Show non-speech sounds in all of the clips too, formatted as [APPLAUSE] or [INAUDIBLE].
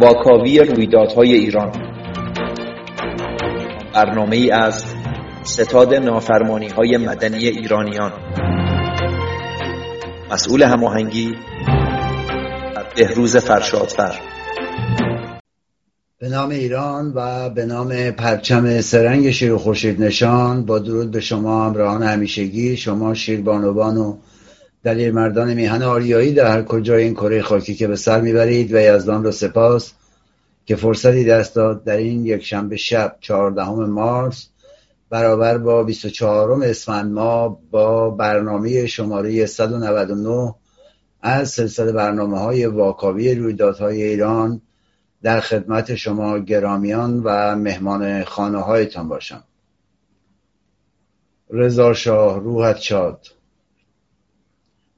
واکاوی رویدادهای ایران. برنامه ای از ستاد نافرمانی های مدنی ایرانیان. مسئول هماهنگی بهروز فرشادفر. به نام ایران و به نام پرچم سرنگ شیر و خورشید نشان با درود به شما همراهان همیشگی شما شیربانوان و دلیر مردان میهن آریایی در هر کجای این کره خاکی که به سر می‌برید و یزدان را سپاس که فرصتی دست داد در این یک شنبه شب چهاردهم مارس برابر با 24 اسفند ماه با برنامه شماره 199 از سلسله برنامه های واکاوی رویدادهای ایران در خدمت شما گرامیان و مهمان خانه هایتان باشم. رضا شاه روحت شاد.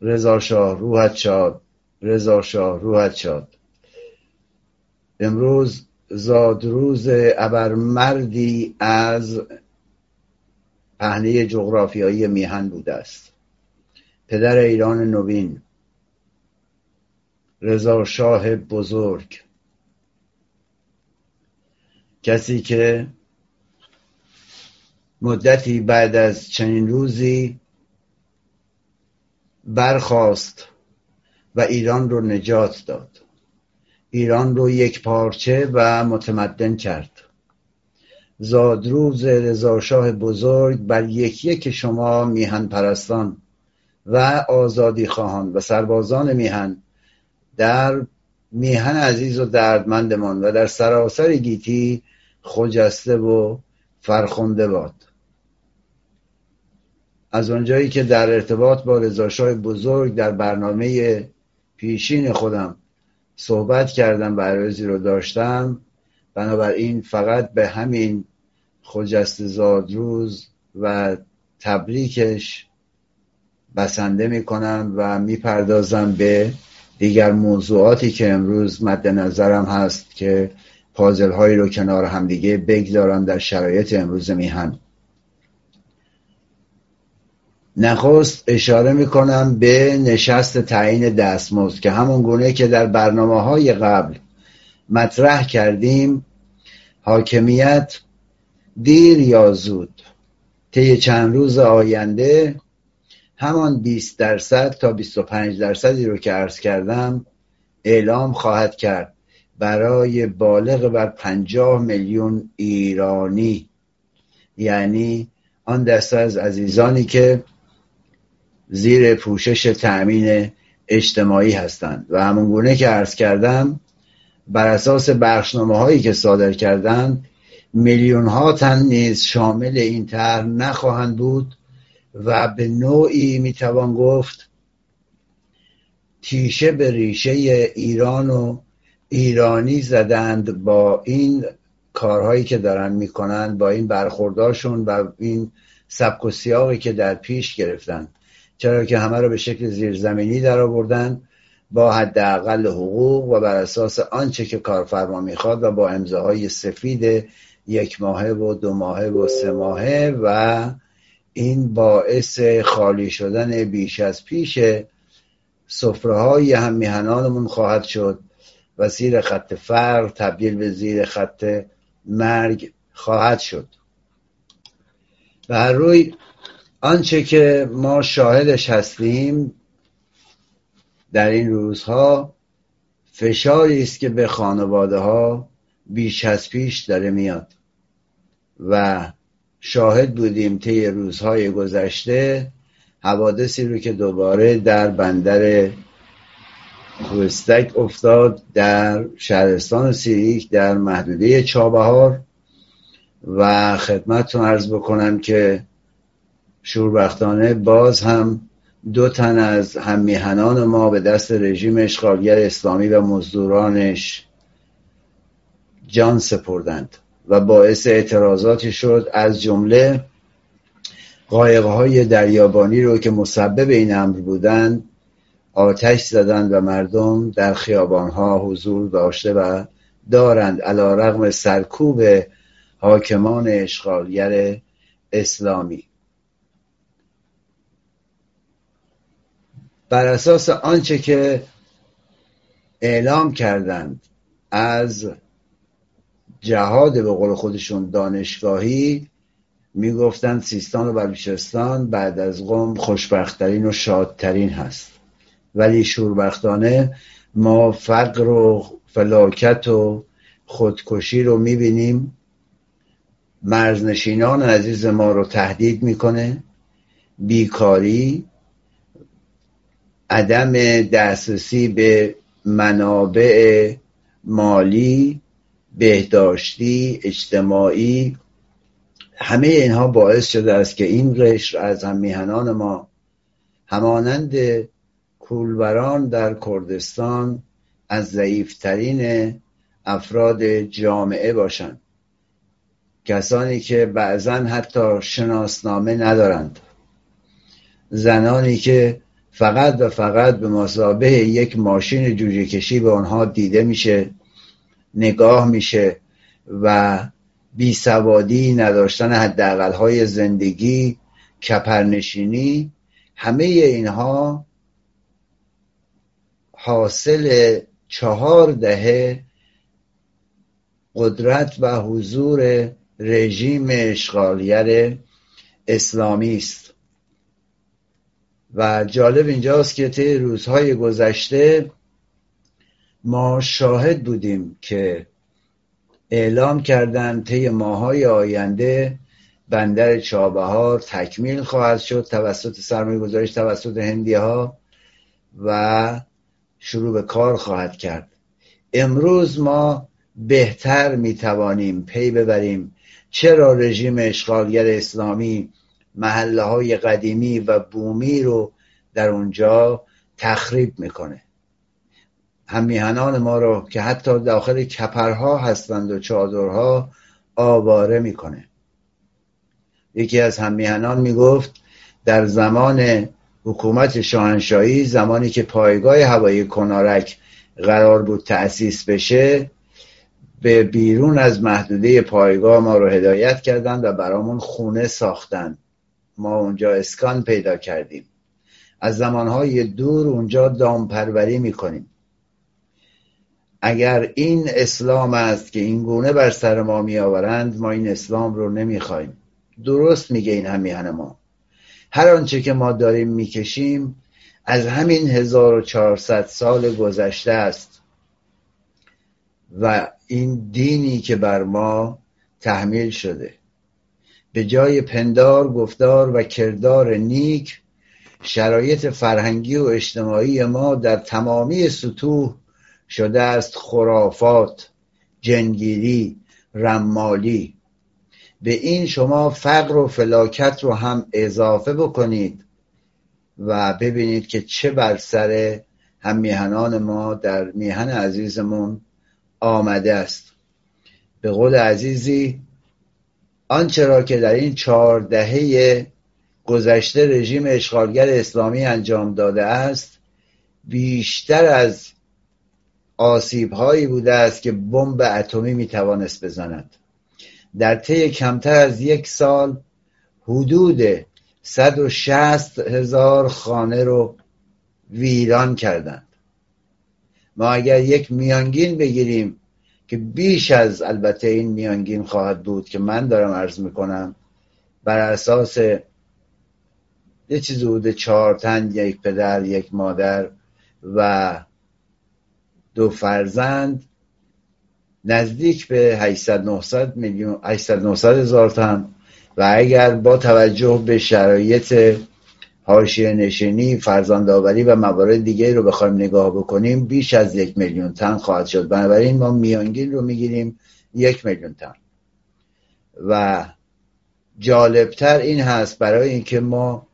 رضا شاه روحت شاد رضا شاه روحت شاد امروز زادروز ابرمردی از پهنه جغرافیایی میهن بوده است. پدر ایران نوین رضا شاه بزرگ. کسی که مدتی بعد از چنین روزی برخاست و ایران رو نجات داد. ایران رو یک پارچه و متمدن کرد. زادروز رضاشاه بزرگ بر یک یک شما میهن پرستان و آزادی خواهان و سربازان میهن در میهن عزیز و دردمندمان و در سراسر گیتی خجسته و فرخنده باد. از آنجایی که در ارتباط با رضاشاه بزرگ در برنامه پیشین خودم صحبت کردم و عرضی رو داشتم بنابراین فقط به همین خجست زادروز و تبریکش بسنده می‌کنم و می‌پردازم به دیگر موضوعاتی که امروز مد نظرم هست که پازل هایی رو کنار همدیگه بگذارم در شرایط امروز میهن. نخست اشاره می‌کنم به نشست تعیین دستمزد که همون گونه که در برنامه های قبل مطرح کردیم حاکمیت دیر یا زود طی چند روز آینده همان 20 درصد تا 25 درصدی رو که عرض کردم اعلام خواهد کرد برای بالغ بر 50 میلیون ایرانی. یعنی آن دسته از عزیزانی که زیر پوشش تأمین اجتماعی هستند. و همون گونه که عرض کردم بر اساس بخشنامه هایی که صادر کردند میلیون ها تن نیز شامل این طرح نخواهند بود و به نوعی می‌توان گفت تیشه به ریشه ایران و ایرانی زدند با این کارهایی که دارن می‌کنند با این برخورداشون و این سبک و سیاقی که در پیش گرفتن. چرا که همه رو به شکل زیرزمینی در آوردن با حداقل حقوق و بر اساس آنچه که کارفرما می‌خواد و با امضاهای سفید یک ماهه و دو ماهه و سه ماهه و این باعث خالی شدن بیش از پیش صفره های هم میهنانمون خواهد شد و زیر خط فر تبدیل به زیر خط مرگ خواهد شد. و هر روی آنچه که ما شاهدش هستیم در این روزها فشاری است که به خانواده ها بیش از پیش داره میاد و شاهد بودیم طی روزهای گذشته حوادثی رو که دوباره در بندر کوستک افتاد در شهرستان سیریک در محدوده چابهار و خدمتتون عرض بکنم که شوربختانه باز هم دو تن از هممیهنان ما به دست رژیم اشغالگر اسلامی و مزدورانش جان سپردند و باعث اعتراضاتی شد از جمله قایقهای دریابانی رو که مسبب این امر بودند آتش زدند و مردم در خیابانها حضور داشته و دارند علا رغم سرکوب حاکمان اشغالگر اسلامی. بر اساس آنچه که اعلام کردند از جهاد به قول خودشون دانشگاهی می‌گفتند سیستان و بلوچستان بعد از قوم خوشبختترین و شادترین هست. ولی شوربختانه ما فقر و فلاکت و خودکشی رو می‌بینیم. مرزنشینان عزیز ما رو تهدید می‌کنه. بیکاری عدم دسترسی به منابع مالی بهداشتی اجتماعی همه اینها باعث شده است که این قشر از هم میهنان ما همانند کولبران در کردستان از ضعیفترین افراد جامعه باشند. کسانی که بعضا حتی شناسنامه ندارند. زنانی که فقط و فقط به مسابه یک ماشین جوجه کشی به آنها دیده میشه نگاه میشه و بی سوادی نداشتن حداقل های زندگی کپرنشینی همه اینها حاصل چهار دهه قدرت و حضور رژیم اشغالگر اسلامی است. و جالب اینجاست که طی روزهای گذشته ما شاهد بودیم که اعلام کردند طی ماهای آینده بندر چابهار تکمیل خواهد شد توسط سرمایه گذارش توسط هندی ها و شروع به کار خواهد کرد. امروز ما بهتر می‌توانیم پی ببریم. چرا رژیم اشغالگر اسلامی محله های قدیمی و بومی رو در اونجا تخریب می‌کنه. همیهنان ما رو که حتی داخل کپرها هستند و چادرها آواره می‌کنه. یکی از همیهنان می‌گفت در زمان حکومت شاهنشاهی زمانی که پایگاه هوایی کنارک قرار بود تأسیس بشه به بیرون از محدوده پایگاه ما رو هدایت کردند و برامون خونه ساختن ما اونجا اسکان پیدا کردیم. از زمانهای دور اونجا دامپروری می‌کنیم. اگر این اسلام است که این گونه بر سر ما میآورند ما این اسلام رو نمی‌خوایم درست میگه این همیهن ما. هر آنچه که ما داریم می‌کشیم از همین 1400 سال گذشته است و این دینی که بر ما تحمیل شده. به جای پندار گفتار و کردار نیک شرایط فرهنگی و اجتماعی ما در تمامی سطوح شده است خرافات جنگیری رمالی. به این شما فقر و فلاکت رو هم اضافه بکنید و ببینید که چه بر سر هم میهنان ما در میهن عزیزمون آمده است. به قول عزیزی آنچه را که در این چهار دهه گذشته رژیم اشغالگر اسلامی انجام داده است بیشتر از آسیب هایی بوده است که بمب اتمی می‌توانست بزند. در طی کمتر از یک سال حدود 160 هزار خانه رو ویران کردند. ما اگر یک میانگین بگیریم که بیش از البته این میانگین خواهد بود که من دارم عرض می‌کنم بر اساس یه چیز حدود چهار تن یک پدر یک مادر و دو فرزند نزدیک به 800 900 میلیون 800 900 هزار تن. و اگر با توجه به شرایط حاشیه نشینی فرزندآوری و موارد دیگه رو بخوایم نگاه بکنیم بیش از یک میلیون تن خواهد شد. بنابراین ما میانگین رو می‌گیریم یک میلیون تن. و جالبتر این هست برای اینکه ما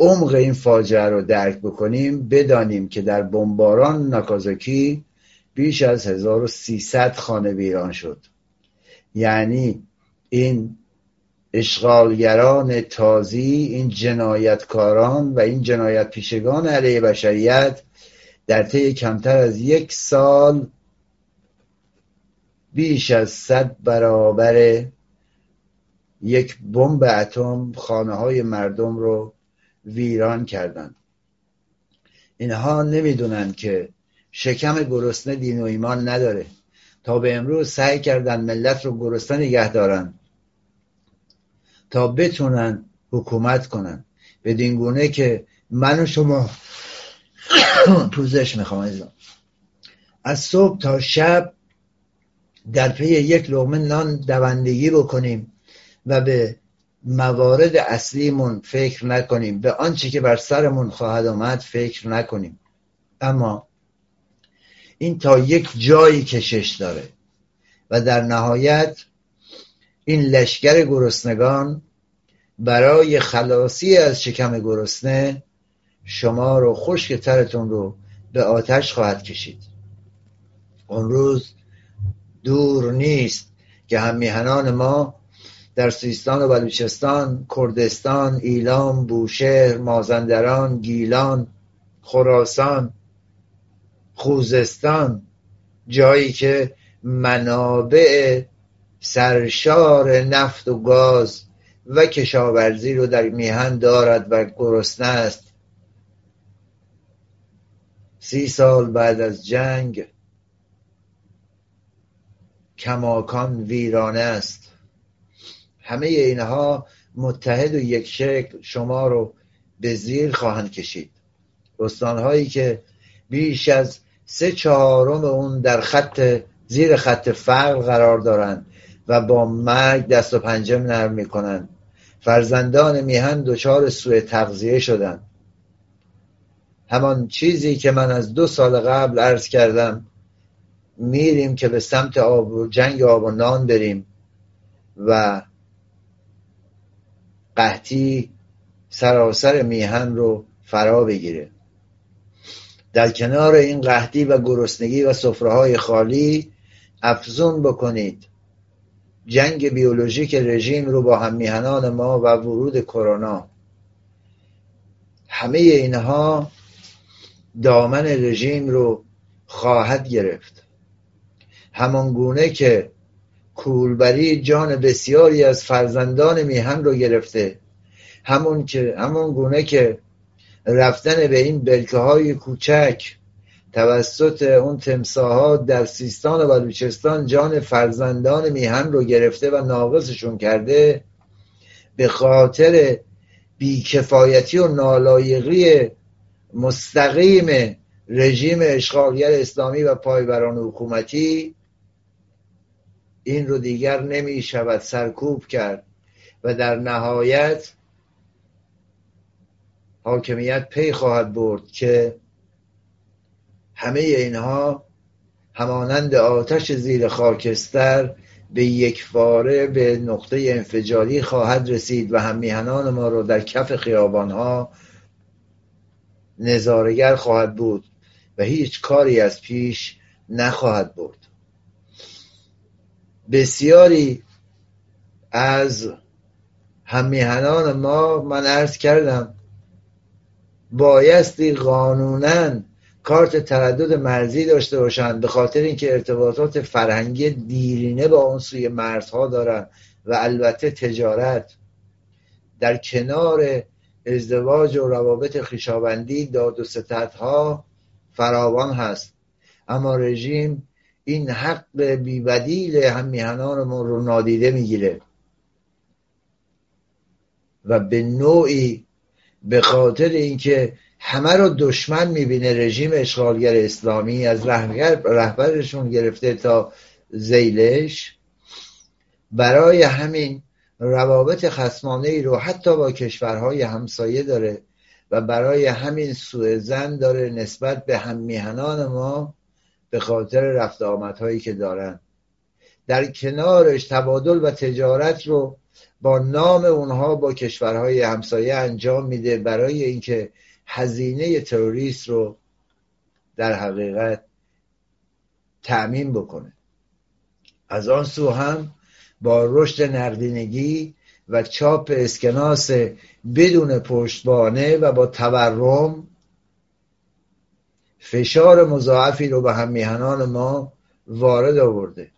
عمق این فاجعه رو درک بکنیم بدانیم که در بمباران ناکازاکی بیش از 1300 خانه ویران شد. یعنی این اشغالگران تازی این جنایتکاران و این جنایت پیشگان علیه بشریت در طی کمتر از یک سال بیش از صد برابر یک بمب اتم خانه های مردم رو ویران کردند. اینها نمی‌دونن که شکم گرسنه دین و ایمان نداره. تا به امروز سعی کردن ملت رو گرسنه نگه دارن تا بتونن حکومت کنن. بدین گونه که من و شما [COUGHS] پوزش می‌خوام از صبح تا شب در پی یک لغمه نان دوندگی بکنیم و به موارد اصلیمون فکر نکنیم. به آنچه که بر سرمون خواهد آمد فکر نکنیم. اما این تا یک جایی کشش داره و در نهایت این لشکر گرسنگان برای خلاصی از شکم گرسنه شما رو خشک ترتون رو به آتش خواهد کشید. اون روز دور نیست که هم میهنان ما در سیستان و بلوچستان کردستان ایلام بوشهر مازندران گیلان خراسان خوزستان جایی که منابع سرشار نفت و گاز و کشاورزی رو در میهن دارد و گرسنه است. سی سال بعد از جنگ کماکان ویرانه است. همه اینها متحد و یک شکل شما رو به زیر خواهند کشید. استانهایی که بیش از سه چهارم اون در خط زیر خط فقر قرار دارند و با مرگ دست و پنجه نرم می‌کنند. فرزندان میهن دچار سوء تغذیه شدند. همان چیزی که من از دو سال قبل عرض کردم میریم که به سمت آب و جنگ آب و نان بریم و قحطی سراسر میهن رو فرا بگیره. در کنار این قحطی و گرسنگی و سفره خالی افزون بکنید. جنگ بیولوژیک رژیم رو با هم میهنان ما و ورود کرونا. همه اینها دامن رژیم رو خواهد گرفت. همان گونه که کولبری جان بسیاری از فرزندان میهن رو گرفته همون که همون گونه که رفتن به این بلکه های کوچک توسط اون تمساها در سیستان و بلوچستان جان فرزندان میهن رو گرفته و ناقصشون کرده به خاطر بیکفایتی و نالایقی مستقیم رژیم اشغالگر اسلامی و پایبران حکومتی این رو دیگر نمی شود سرکوب کرد و در نهایت حاکمیت پی خواهد برد که همه اینها همانند آتش زیر خاکستر به یک فاره به نقطه انفجاری خواهد رسید و هم میهنان ما رو در کف خیابان ها نظارگر خواهد بود و هیچ کاری از پیش نخواهد برد. بسیاری از همیهنان ما من عرض کردم بایستی قانونا کارت تردد مرزی داشته باشند به خاطر اینکه ارتباطات فرهنگی دیرینه با اون سوی مرزها دارن و البته تجارت. در کنار ازدواج و روابط خیشابندی داد و ستدها فراوان هست. اما رژیم این حق بیبدیل هم میهنانمون رو نادیده می‌گیره. و به نوعی به خاطر اینکه همه رو دشمن می‌بینه رژیم اشغالگر اسلامی از رهبرشون گرفته تا زیلش. برای همین روابط خسمانه ای رو حتی با کشورهای همسایه داره و برای همین سوء زن داره نسبت به هم میهنان ما به خاطر رفت آمدهایی که دارن. در کنارش تبادل و تجارت رو با نام اونها با کشورهای همسایه انجام میده برای اینکه هزینه تروریست رو در حقیقت تعمین بکنه. از آن سو هم با رشد نقدینگی و چاپ اسکناس بدون پشتبانه و با تورم فشار مضاعفی رو به هم میهنان ما وارد آورده.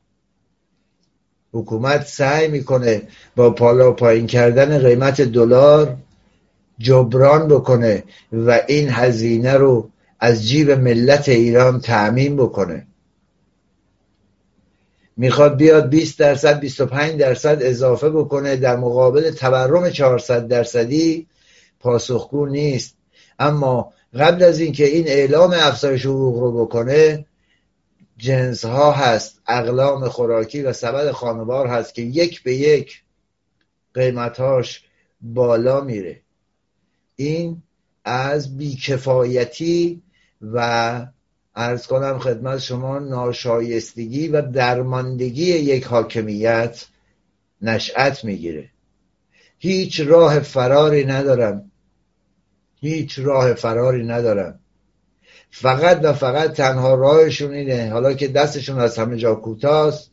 حکومت سعی می‌کنه با پالا پایین کردن قیمت دلار جبران بکنه و این هزینه رو از جیب ملت ایران تعمین بکنه. می‌خواد بیاد 20 درصد 25 درصد اضافه بکنه در مقابل تورم 400 درصدی پاسخگو نیست. اما قبل از اینکه این اعلام افزایش حقوق رو بکنه جنس ها هست اقلام خوراکی و سبد خانوار هست که یک به یک قیمتاش بالا میره. این از بیکفایتی و ارز کنم خدمت شما ناشایستگی و درماندگی یک حاکمیت نشأت می‌گیره. هیچ راه فراری ندارن هیچ راه فراری ندارن فقط و فقط تنها راهشون اینه. حالا که دستشون از همه جا کوتاست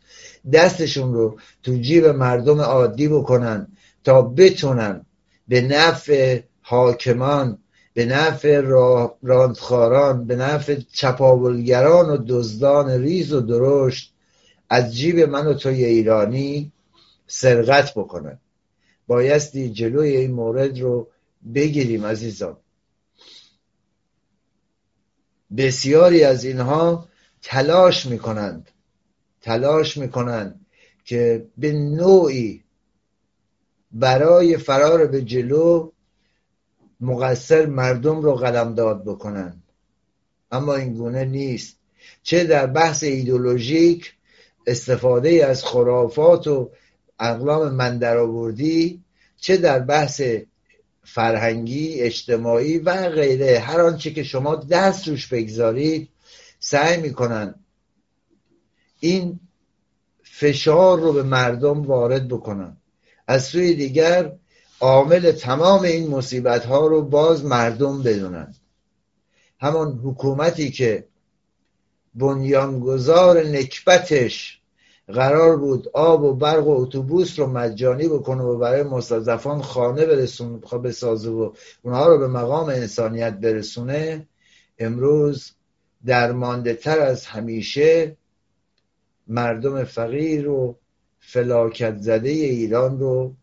دستشون رو تو جیب مردم عادی بکنن تا بتونن به نفع حاکمان به نفع راندخاران به نفع چپاولگران و دزدان ریز و درشت از جیب من و توی ایرانی سرقت بکنن. بایستی جلوی این مورد رو بگیریم عزیزان. بسیاری از اینها تلاش می‌کنند تلاش می‌کنند که به نوعی برای فرار به جلو مقصر مردم رو قلمداد بکنن. اما این گونه نیست. چه در بحث ایدولوژیک استفاده از خرافات و اقلام من چه در بحث فرهنگی اجتماعی و غیره. هر آنچه که شما دست روش بگذارید سعی می‌کنن این فشار رو به مردم وارد بکنن. از سوی دیگر عامل تمام این مصیبت ها رو باز مردم بدونن همان حکومتی که بنیانگذار نکبتش قرار بود آب و برق و اتوبوس رو مجانی بکنه و برای مستضعفان خانه برسونه بسازه و اونها رو به مقام انسانیت برسونه امروز درمانده تر از همیشه مردم فقیر و فلاکت زده ایران رو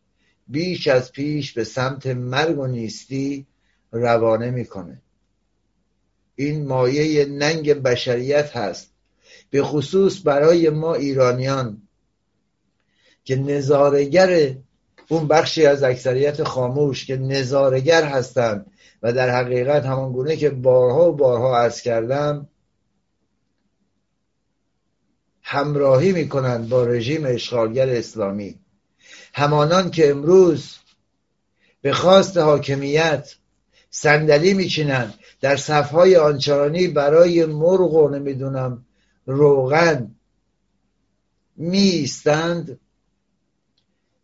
بیش از پیش به سمت مرگ و نیستی روانه می‌کنه. این مایه ننگ بشریت هست به خصوص برای ما ایرانیان که نظارگر اون بخشی از اکثریت خاموش که نظارگر هستند و در حقیقت همان گونه که بارها و بارها عرض کردم همراهی می‌کنند با رژیم اشغالگر اسلامی. همانان که امروز به خواست حاکمیت صندلی میچینند در صفهای آنچارانی برای مرغ و نمی‌دونم روغن میستند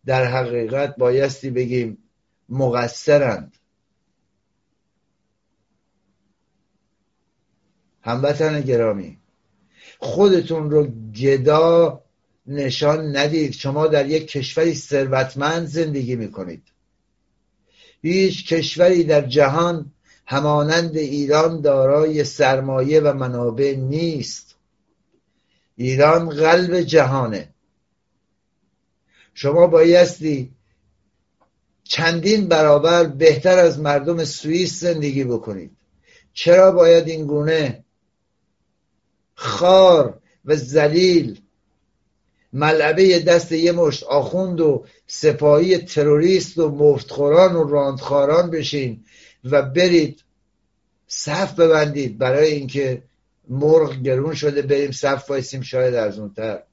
در حقیقت بایستی بگیم مقصرند. هموطن گرامی خودتون رو گدا نشان ندید. شما در یک کشوری ثروتمند زندگی می‌کنید. هیچ کشوری در جهان همانند ایران دارای سرمایه و منابع نیست. ایران قلب جهانه. شما بایستی چندین برابر بهتر از مردم سوئیس زندگی بکنید. چرا باید این گونه خار و زلیل ملعبه دست یه مشت آخوند و سپاهی تروریست و مفتخوران و راندخاران بشین و برید صف ببندید برای اینکه مرغ گرون شده بریم صف وایسیم شاید ارزونتر.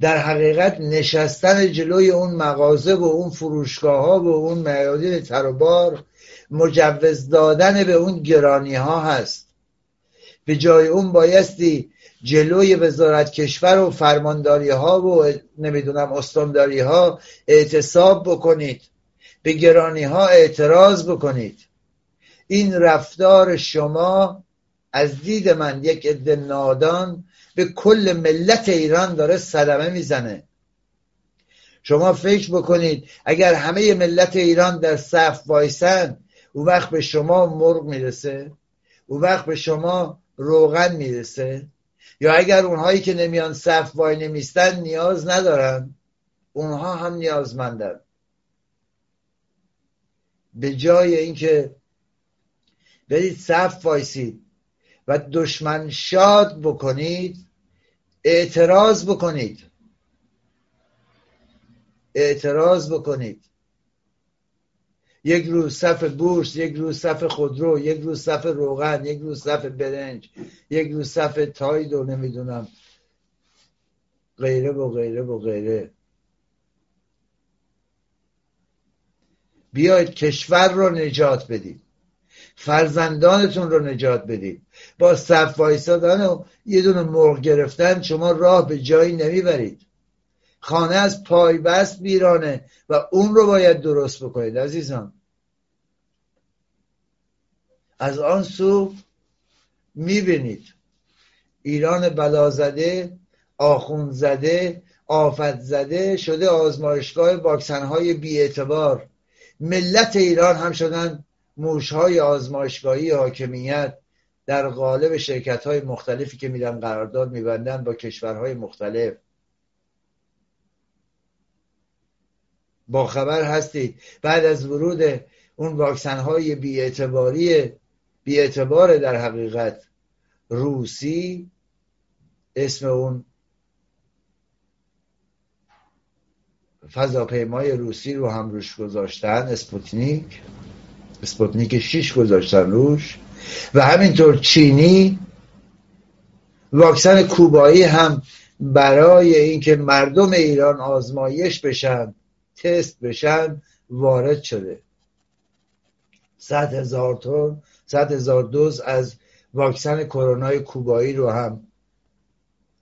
در حقیقت نشستن جلوی اون مغازه و اون فروشگاه ها و اون میادین تروبار مجوز دادن به اون گرانی ها هست. به جای اون بایستی جلوی وزارت کشور و فرمانداری ها و نمی‌دونم استانداری ها اعتصاب بکنید. به گرانی ها اعتراض بکنید. این رفتار شما از دید من یک عده نادان به کل ملت ایران داره صدمه می‌زنه. شما فکر بکنید اگر همه ملت ایران در صف وایسن او وقت به شما مرغ می‌رسه او وقت به شما روغن می‌رسه. یا اگر اونهایی که نمیان صف وای نمیستن نیاز ندارن اونها هم نیازمندن. به جای اینکه برید صف وایسید و دشمن شاد بکنید اعتراض بکنید. اعتراض بکنید. یک روز صف بورس یک روز صف خودرو یک روز صف روغن یک روز صف برنج یک روز صف تاید و نمی‌دونم. غیره و غیره و غیره. بیاید کشور رو نجات بدید. فرزندانتون رو نجات بدید. با صف وایسادن و یه دونه مرغ گرفتن شما راه به جایی نمی‌برید. خانه از پایبست بیرانه و اون رو باید درست بکنید عزیزان. از آن سو می‌بینید. ایران بلازده آخون زده آفت زده شده آزمایشگاه واکسن های بیاعتبار. ملت ایران هم شدن موش های آزمایشگاهی حاکمیت در قالب شرکت های مختلفی که میرن قرارداد میبندن با کشورهای مختلف. با خبر هستید. بعد از ورود اون واکسن های بیاعتباری بیاعتبار در حقیقت روسی اسم اون فضاپیمای روسی رو هم روش گذاشتن اسپوتنیک. اسپوتنیک 6 گذاشتن روش. و همینطور چینی. واکسن کوبایی هم برای اینکه مردم ایران آزمایش بشن تست بشن وارد شده. صد هزار تن صد هزار دوز از واکسن کرونا کوبایی رو هم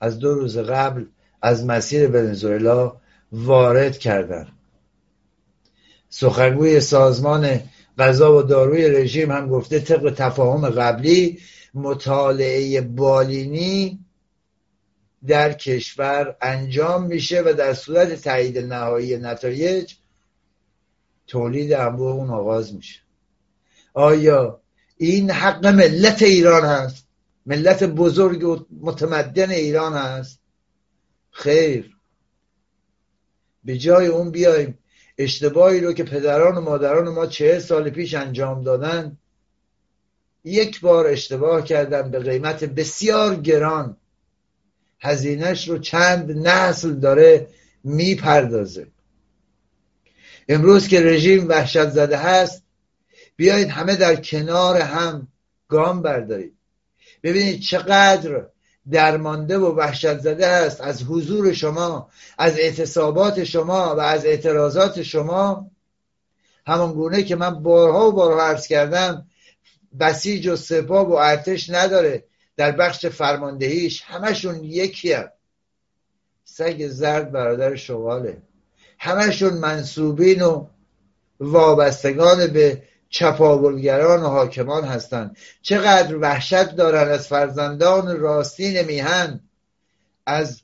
از دو روز قبل از مسیر ونزوئلا وارد کردن. سخنگوی سازمان غذا و داروی رژیم هم گفته طبق تفاهم قبلی مطالعه بالینی در کشور انجام میشه و در صورت تایید نهایی نتایج تولید انبوه اون آغاز میشه. آیا این حق ملت ایران هست؟ ملت بزرگ و متمدن ایران هست؟ خیر. به جای اون بیایم. اشتباهی رو که پدران و مادران ما چهل سال پیش انجام دادن یک بار اشتباه کردن به قیمت بسیار گران هزینهش رو چند نسل داره می‌پردازه. امروز که رژیم وحشت زده هست بیایید همه در کنار هم گام بردارید. ببینید چقدر درمانده و وحشت زده است از حضور شما از اعتصابات شما و از اعتراضات شما. همان گونه که من بارها و بارها عرض کردم بسیج و سپاه و ارتش نداره. در بخش فرماندهیش همشون یکی هم. سگ زرد برادر شواله همشون منصوبین و وابستگان به چپاولگران و حاکمان هستند چقدر وحشت دارن از فرزندان راستین میهن از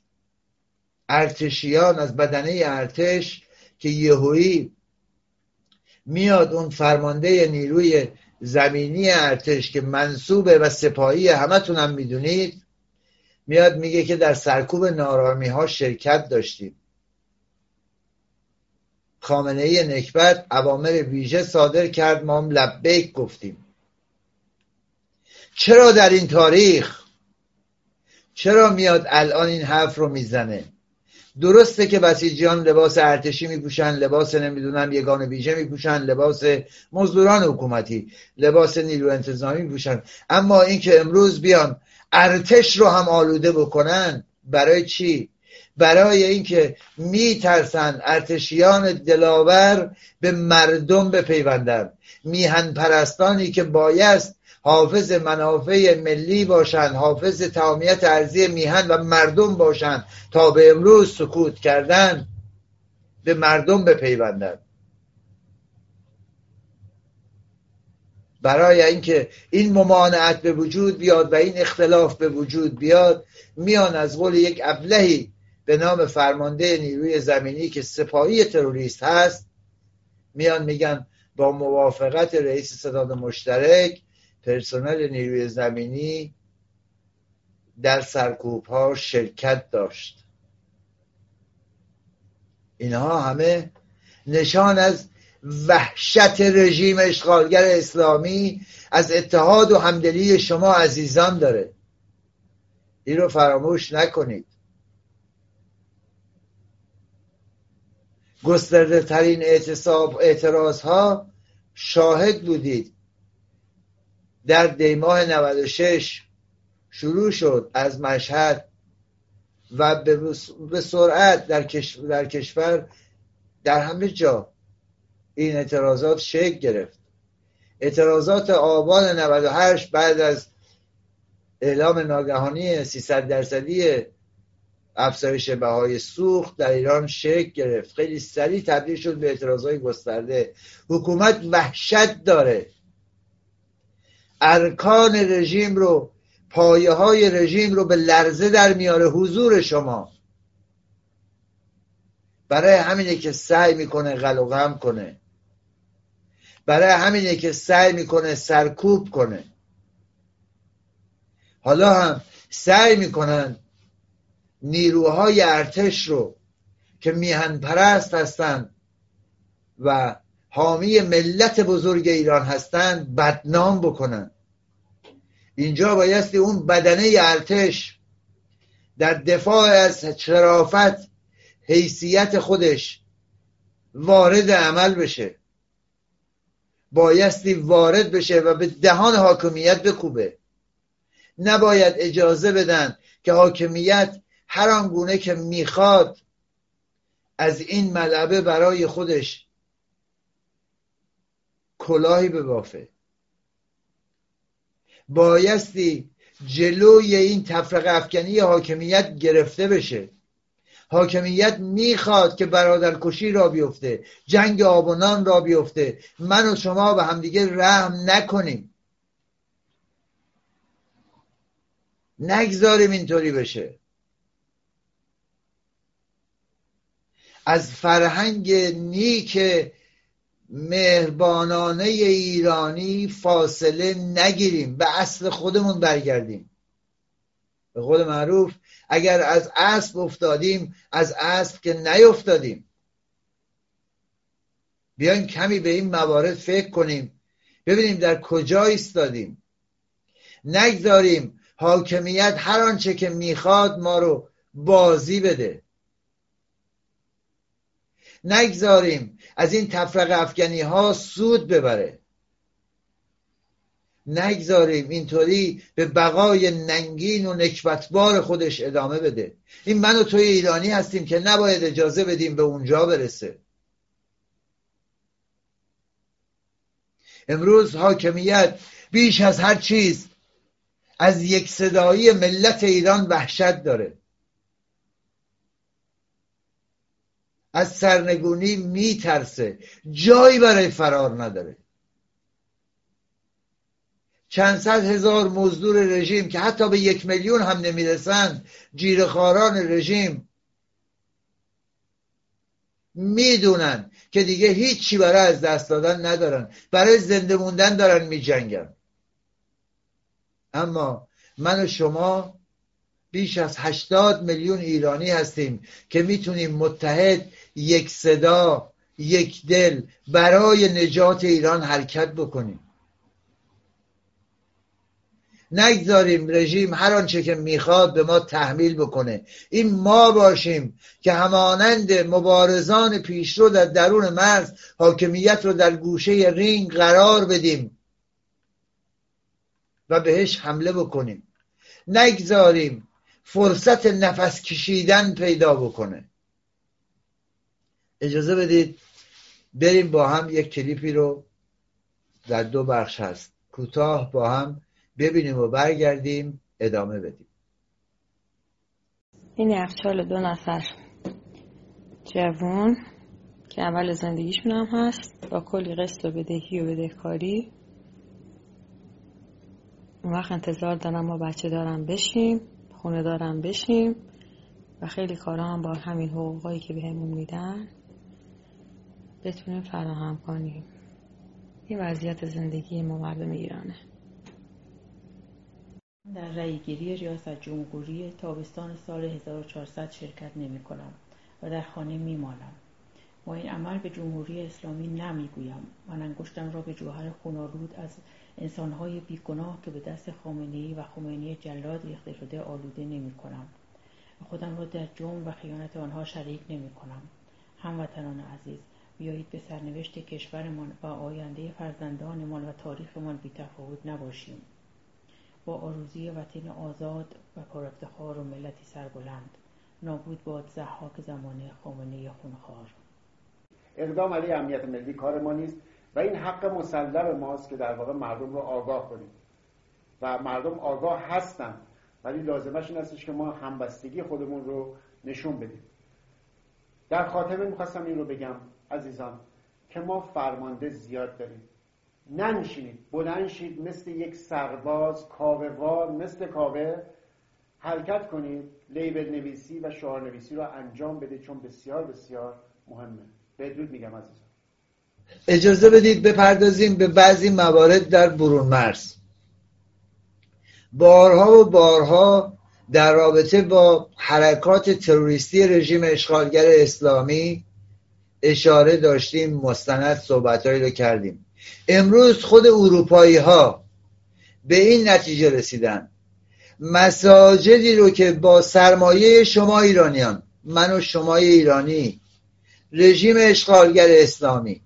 ارتشیان از بدنه ارتش که یهویی میاد اون فرمانده نیروی زمینی ارتش که منصوبه و سپاهی همتون هم می‌دونید میاد میگه که در سرکوب نارامی ها شرکت داشتیم. خامنه ای نکبت اوامر ویژه صادر کرد ما هم لبیک گفتیم. چرا در این تاریخ؟ چرا میاد الان این حرف رو می‌زنه؟ درسته که بسیجیان لباس ارتشی میپوشن لباس نمی‌دونم یگان ویژه میپوشن لباس مزدوران حکومتی لباس نیرو انتظامی میپوشن. اما اینکه امروز بیان ارتش رو هم آلوده بکنن برای چی؟ برای اینکه میترسن ارتشیان دلاور به مردم بپیوندن. میهن پرستانی که بایست حافظ منافع ملی باشند حافظ تمامیت ارزی میهن و مردم باشند تا به امروز سکوت کردن به مردم بپیوندند برای اینکه این ممانعت به وجود بیاد و این اختلاف به وجود بیاد میان از قول یک ابلهی به نام فرمانده نیروی زمینی که سپاهی تروریست هست میان میگن با موافقت رئیس ستاد مشترک پرسنل نیروی زمینی در سرکوب ها شرکت داشت. اینها همه نشان از وحشت رژیم اشغالگر اسلامی از اتحاد و همدلی شما عزیزان داره. این رو فراموش نکنید. گسترده ترین اعتراض ها شاهد بودید. در دیماه 96 شروع شد از مشهد و به سرعت در, در کشور در همه جا این اعتراضات شکل گرفت. اعتراضات آبان 98 بعد از اعلام ناگهانی 300 درصدی افزایش بهای سوخت در ایران شکل گرفت. خیلی سریع تبدیل شد به اعتراضهای گسترده. حکومت وحشت داره. ارکان رژیم رو پایه های رژیم رو به لرزه در میاره حضور شما. برای همینه که سعی می‌کنه غل کنه. برای همینه که سعی می‌کنه سرکوب کنه. حالا هم سعی می‌کنن نیروهای ارتش رو که میهن پرست هستند و حامی ملت بزرگ ایران هستند بدنام بکنن. اینجا بایستی اون بدنه ارتش در دفاع از شرافت حیثیت خودش وارد عمل بشه. بایستی وارد بشه و به دهان حاکمیت بکوبه. نباید اجازه بدن که حاکمیت هر آنگونه که می‌خواد از این ملعبه برای خودش کلاهی ببافه بایستی جلوی این تفرق افکنی حاکمیت گرفته بشه. حاکمیت می‌خواد که برادرکشی را بیفته جنگ آبونان را بیفته. من و شما به همدیگه رحم نکنیم. نگذاریم اینطوری بشه. از فرهنگ نیک مهربانانه ایرانی فاصله نگیریم به اصل خودمون برگردیم. به قول معروف اگر از اسب افتادیم از اسب که نیفتادیم. بیایم کمی به این موارد فکر کنیم ببینیم در کجا ایستادیم. نگذاریم حاکمیت هر آنچه که می‌خواد ما رو بازی بده. نگذاریم از این تفرق افغانی ها سود ببره. نگذاریم اینطوری به بقای ننگین و نکبتبار خودش ادامه بده. این من و توی ایرانی هستیم که نباید اجازه بدیم به اونجا برسه. امروز حاکمیت بیش از هر چیز از یک صدایی ملت ایران وحشت داره. از سرنگونی میترسه. جایی برای فرار نداره. چند صد هزار مزدور رژیم که حتی به یک میلیون هم نمی‌رسند جیرخاران رژیم می‌دونن که دیگه هیچی برای از دست دادن ندارن. برای زنده موندن دارن میجنگن. اما من و شما بیش از هشتاد میلیون ایرانی هستیم که می‌تونیم متحد یک صدا یک دل برای نجات ایران حرکت بکنیم. نگذاریم رژیم هر آنچه که می‌خواد به ما تحمیل بکنه. این ما باشیم که همانند مبارزان پیشرو در درون مرز حاکمیت رو در گوشه رینگ قرار بدیم و بهش حمله بکنیم. نگذاریم فرصت نفس کشیدن پیدا بکنه. اجازه بدید بریم با هم یک کلیپی رو در دو بخش هست. کوتاه با هم ببینیم و برگردیم ادامه بدیم. این یخچال دو نفر. جوان که اول زندگیشون هم هست با کلی قسط و بدهی و بدهکاری. اون وقت انتظار دارم ما بچه دارم بشیم خونه دارم بشیم و خیلی کارا هم با همین حقوقایی که بهمون میدن. بتونیم فراهم کنیم. این وضعیت زندگی ما مردم ایرانه. در رأیگیری ریاست جمهوری تابستان سال 1400 شرکت نمی کنم و در خانه می مانم. با این عمل به جمهوری اسلامی نمی‌گویم. من انگشتم را به جوهر خونالود از انسانهای بیگناه که به دست خامنهای و خمینی جلاد ریخته شده آلوده نمی کنم خودم را در جرم و خیانت آنها شریک نمی کنم هموطنان عزیز بیایید به سرنوشت کشورمان و آینده فرزندانمان و تاریخمان بیتفاوت نباشیم. با آروزی وطن آزاد و پرافتخار و ملتی سربلند نابود باد زحاک زمانه خامنه خونخوار. اقدام علیه امنیت ملی کار ما نیست و این حق مسلم ماست که در واقع مردم رو آگاه کنیم. و مردم آگاه هستن ولی لازمش این هستش که ما همبستگی خودمون رو نشون بدیم. در خاتمه می‌خواستم این رو بگم. عزیزان که ما فرمانده زیاد داریم. ننشینید بلند شید مثل یک سرباز کاوهوار مثل کاوه حرکت کنید لیبل نویسی و شعار نویسی رو انجام بده چون بسیار بسیار مهمه. بدرود میگم عزیزان. اجازه بدید بپردازیم به بعضی موارد در برون مرز. بارها و بارها در رابطه با حرکات تروریستی رژیم اشغالگر اسلامی اشاره داشتیم مستند صحبتهایی رو کردیم. امروز خود اروپایی ها به این نتیجه رسیدن. مساجدی رو که با سرمایه شما ایرانیان من و شما ایرانی رژیم اشغالگر اسلامی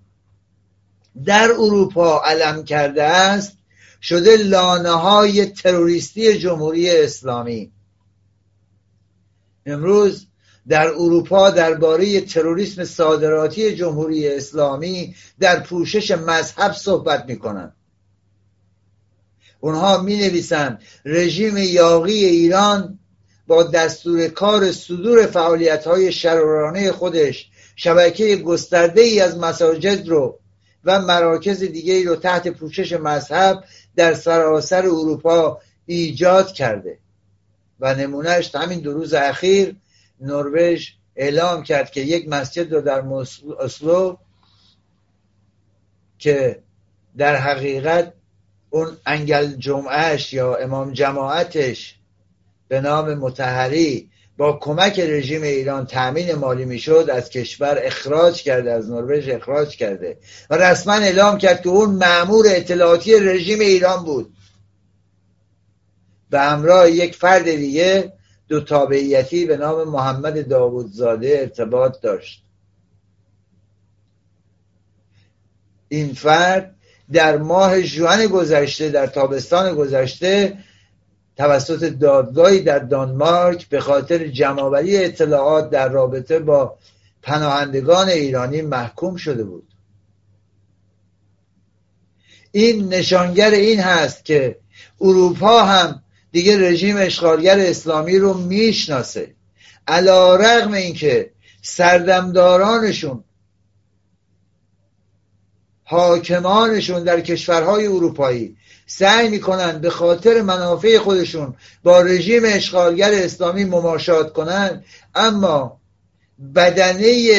در اروپا علم کرده است شده لانه های تروریستی جمهوری اسلامی. امروز در اروپا درباره تروریسم صادراتی جمهوری اسلامی در پوشش مذهب صحبت می کنند اونها می نویسند رژیم یاقی ایران با دستور کار صدور فعالیت های شرورانه خودش شبکه گسترده ای از مساجد رو و مراکز دیگه رو تحت پوشش مذهب در سراسر اروپا ایجاد کرده و نمونهش همین دو روز اخیر نروژ اعلام کرد که یک مسجد رو در اسلو که در حقیقت اون انگل جمعهش یا امام جماعتش به نام متحری با کمک رژیم ایران تأمین مالی می‌شد از کشور اخراج کرده از نروژ اخراج کرده. و رسما اعلام کرد که اون معمور اطلاعاتی رژیم ایران بود. به همراه یک فرد دیگه دو تابعیتی به نام محمد داوودزاده ارتباط داشت. این فرد در ماه جوان گذشته در تابستان گذشته توسط دادگاهی در دانمارک به خاطر جمعآوری اطلاعات در رابطه با پناهندگان ایرانی محکوم شده بود. این نشانگر این هست که اروپا هم دیگه رژیم اشغالگر اسلامی رو می‌شناسه. علا رغم اینکه سردمدارانشون حاکمانشون در کشورهای اروپایی سعی می‌کنن به خاطر منافع خودشون با رژیم اشغالگر اسلامی مماشات کنند اما بدنه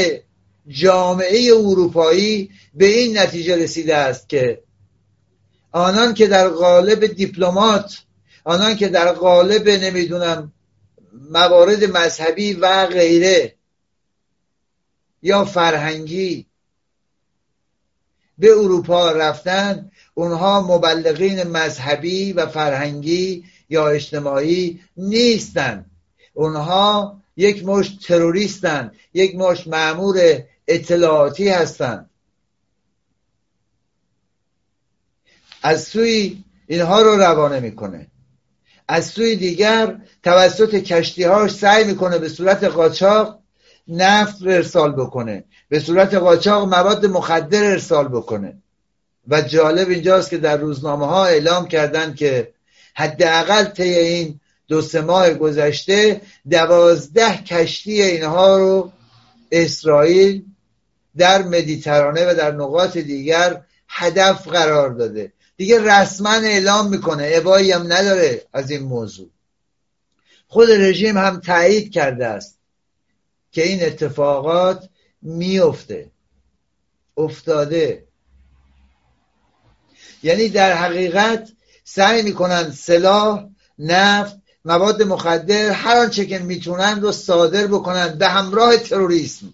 جامعه اروپایی به این نتیجه رسیده است که آنان که در قالب دیپلمات آنان که در قالب نمی‌دونم موارد مذهبی و غیره یا فرهنگی به اروپا رفتن اونها مبلغین مذهبی و فرهنگی یا اجتماعی نیستند اونها یک مش تروریستن یک مش معمور اطلاعاتی هستند از سوی اینها رو روانه می‌کنه. از سوی دیگر توسط کشتیهاش سعی می‌کنه به صورت قاچاق نفت ارسال بکنه. به صورت قاچاق مواد مخدر ارسال بکنه. و جالب اینجاست که در روزنامه ها اعلام کردن که حداقل طی این دو سه ماه گذشته دوازده کشتی اینها رو اسرائیل در مدیترانه و در نقاط دیگر هدف قرار داده. دیگه رسما اعلام می‌کنه. ابایی هم نداره از این موضوع. خود رژیم هم تایید کرده است که این اتفاقات میفته افتاده. یعنی در حقیقت سعی می‌کنن سلاح نفت مواد مخدر هر آنچه که می‌تونن رو صادر بکنن به همراه تروریسم.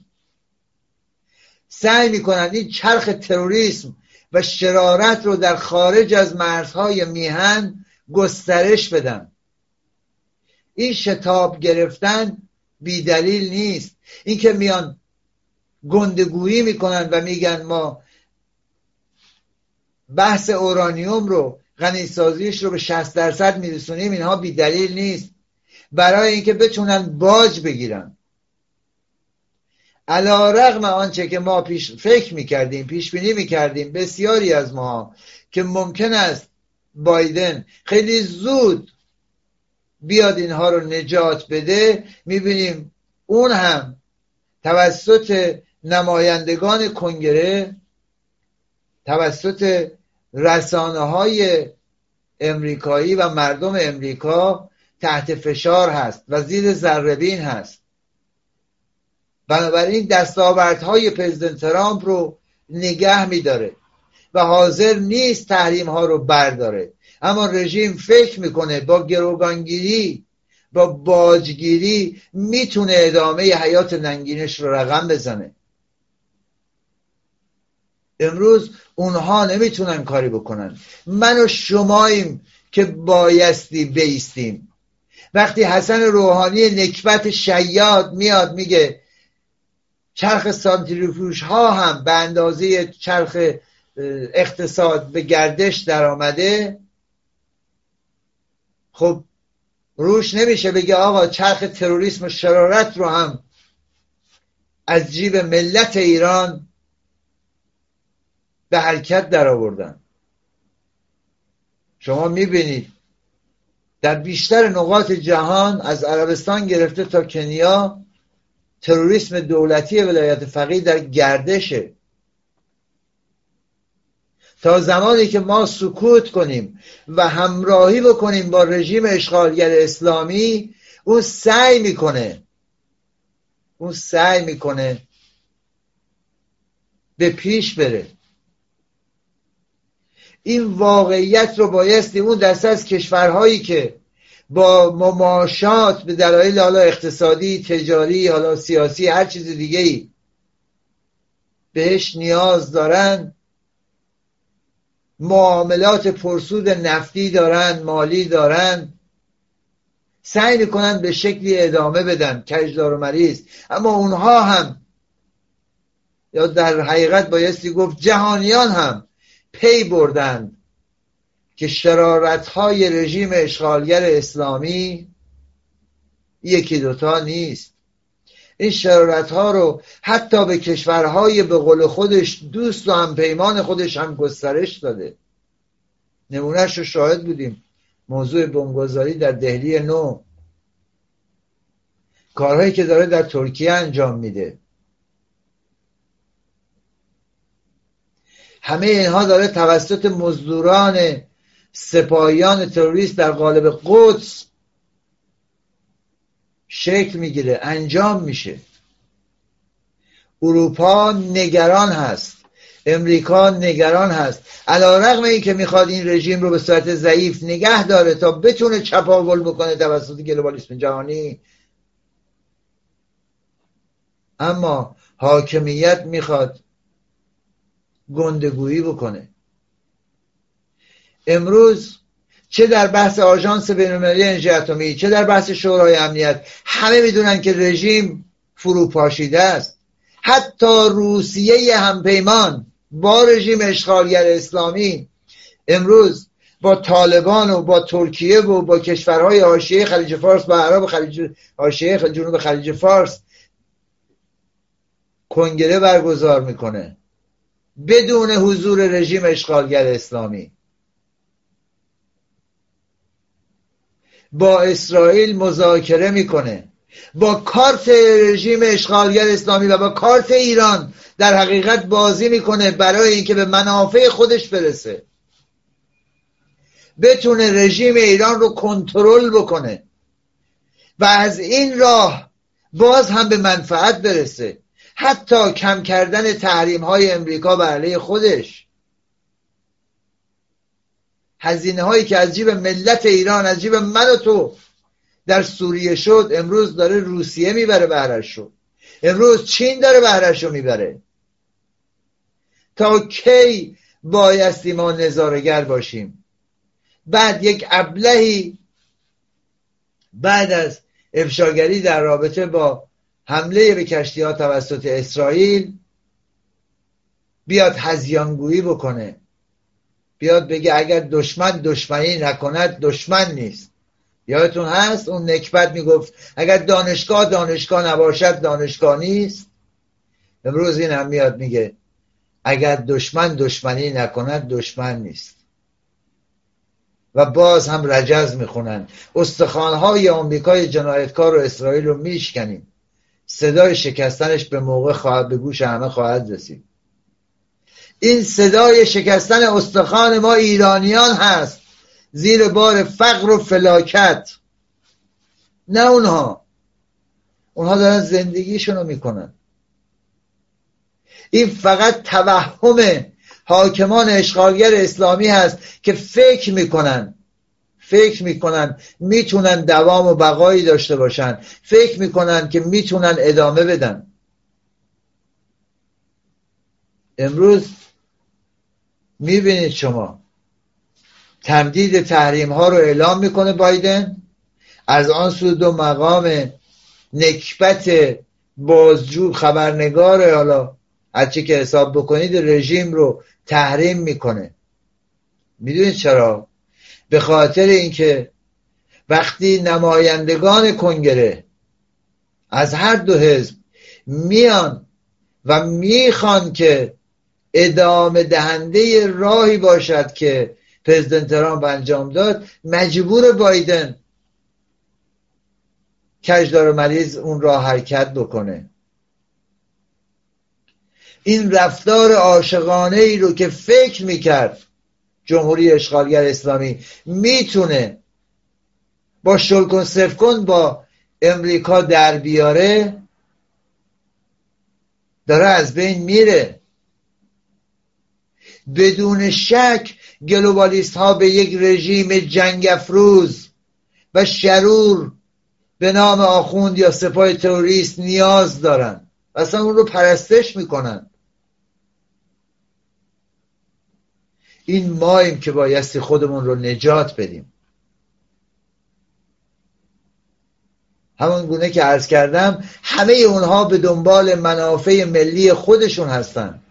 سعی می‌کنن این چرخ تروریسم و شرارت رو در خارج از مرزهای میهن گسترش بدن. این شتاب گرفتن بیدلیل نیست. اینکه میان گندگویی می‌کنن و میگن ما بحث اورانیوم رو غنیسازیش رو به 60 درصد میرسونیم اینها بی دلیل نیست. برای اینکه بتونن باج بگیرن. علا رغم آنچه که ما پیش فکر می‌کردیم پیش بینی می‌کردیم بسیاری از ما که ممکن است بایدن خیلی زود بیاد اینها رو نجات بده می‌بینیم اون هم توسط نمایندگان کنگره توسط رسانه های امریکایی و مردم امریکا تحت فشار هست و زیر ذربین هست. بنابراین دستاوردهای پرزیدنت ترامپ رو نگه میداره و حاضر نیست تحریم ها رو برداره. اما رژیم فکر می‌کنه با گروگانگیری با باجگیری می‌تونه ادامه حیات ننگینش رو رقم بزنه. امروز اونها نمی‌تونن کاری بکنن. من و شماییم که بایستی بیستیم. وقتی حسن روحانی نکبت شیاد میاد میگه چرخ سانتریفوش ها هم به اندازه چرخ اقتصاد به گردش در آمده خب روش نمیشه بگه آقا چرخ تروریسم و شرارت رو هم از جیب ملت ایران به حرکت در آوردن شما می‌بینید در بیشتر نقاط جهان از عربستان گرفته تا کنیا تروریسم دولتی ولایت فقیه در گردشه. تا زمانی که ما سکوت کنیم و همراهی بکنیم با رژیم اشغالگر اسلامی اون سعی می‌کنه اون سعی می‌کنه به پیش بره. این واقعیت رو بایستی اون دسته از کشورهایی که با مماشات به دلایل حالا اقتصادی تجاری حالا سیاسی هر چیز دیگه ای بهش نیاز دارن معاملات پرسود نفتی دارن مالی دارن سعی می‌کنن به شکلی ادامه بدن کجدار و مریض. اما اونها هم یا در حقیقت بایستی گفت جهانیان هم پی بردند. که شرارت های رژیم اشغالگر اسلامی یکی دوتا نیست. این شرارت ها رو حتی به کشورهای به قول خودش دوست و همپیمان خودش هم گسترش داده. نمونهش رو شاهد بودیم. موضوع بمبگذاری در دهلی نو. کارهایی که داره در ترکیه انجام میده. همه اینها داره توسط مزدوران سپاهیان تروریست در قالب قدس شکل می‌گیره انجام میشه. اروپا نگران هست امریکا نگران هست. علا رقم این که می‌خواد این رژیم رو به صورت ضعیف نگه داره تا بتونه چپاول بکنه توسط گلوبالیسم جهانی. اما حاکمیت می‌خواد گندگویی بکنه. امروز چه در بحث آژانس بینالمللی انرژی اتمی چه در بحث شورای امنیت همه می‌دونن که رژیم فروپاشیده است. حتی روسیه همپیمان با رژیم اشغالگر اسلامی امروز با طالبان و با ترکیه و با کشورهای حاشیه خلیج فارس با عرب خلیج حاشیه جنوب خلیج فارس کنگره برگزار می‌کنه. بدون حضور رژیم اشغالگر اسلامی. با اسرائیل مذاکره می‌کنه. با کارت رژیم اشغالگر اسلامی و با کارت ایران در حقیقت بازی می‌کنه برای اینکه به منافع خودش برسه. بتونه رژیم ایران رو کنترل بکنه و از این راه باز هم به منفعت برسه. حتی کم کردن تحریم های امریکا بر علیه خودش. هزینه هایی که از جیب ملت ایران از جیب من و تو در سوریه شد امروز داره روسیه می‌بره بهرش رو. امروز چین داره بهرش رو می‌بره. تا کی بایستی ما نظارگر باشیم؟ بعد یک ابلهی بعد از افشاگری در رابطه با حمله به کشتی ها توسط اسرائیل بیاد هزیانگویی بکنه. بیاد بگه اگر دشمن دشمنی نکند دشمن نیست. یادتون هست؟ اون نکبت می‌گفت اگر دانشگاه دانشگاه نباشد دانشگاه نیست. امروز این هم میاد میگه اگر دشمن دشمنی نکند دشمن نیست. و باز هم رجز می‌خونن. استخوانهای آمریکای جنایتکار و اسرائیل رو میشکنیم. صدای شکستنش به موقع خواهد به گوش همه خواهد رسید. این صدای شکستن استخوان ما ایرانیان هست. زیر بار فقر و فلاکت. نه اونها. اونها دارن زندگیشون رو می‌کنن. این فقط توهم حاکمان اشغالگر اسلامی هست که فکر می‌کنن. فکر می‌کنن می‌تونن دوام و بقایی داشته باشن. فکر می‌کنن که می‌تونن ادامه بدن. امروز می‌بینید شما. تمدید تحریم ها رو اعلام می‌کنه بایدن. از آن سو دو مقام نکبت بازجو خبرنگار حالا هرچی که حساب بکنید رژیم رو تحریم می‌کنه. می‌دونید چرا؟ به خاطر اینکه وقتی نمایندگان کنگره از هر دو حزب میان و می‌خوان که ادامه دهنده راهی باشد که پرزیدنت ترامپ انجام داد. مجبور بایدن کجدار مریض اون را حرکت بکنه. این رفتار عاشقانه ای رو که فکر می‌کرد جمهوری اشغالگر اسلامی می‌تونه با شلکن سفکن با امریکا در بیاره داره از بین میره. بدون شک گلوبالیست ها به یک رژیم جنگ افروز و شرور به نام آخوند یا سپاه تروریست نیاز دارن و اصلا اون رو پرستش می‌کنن این ماییم که بایستی خودمون رو نجات بدیم. همون گونه که عرض کردم همه اونها به دنبال منافع ملی خودشون هستن.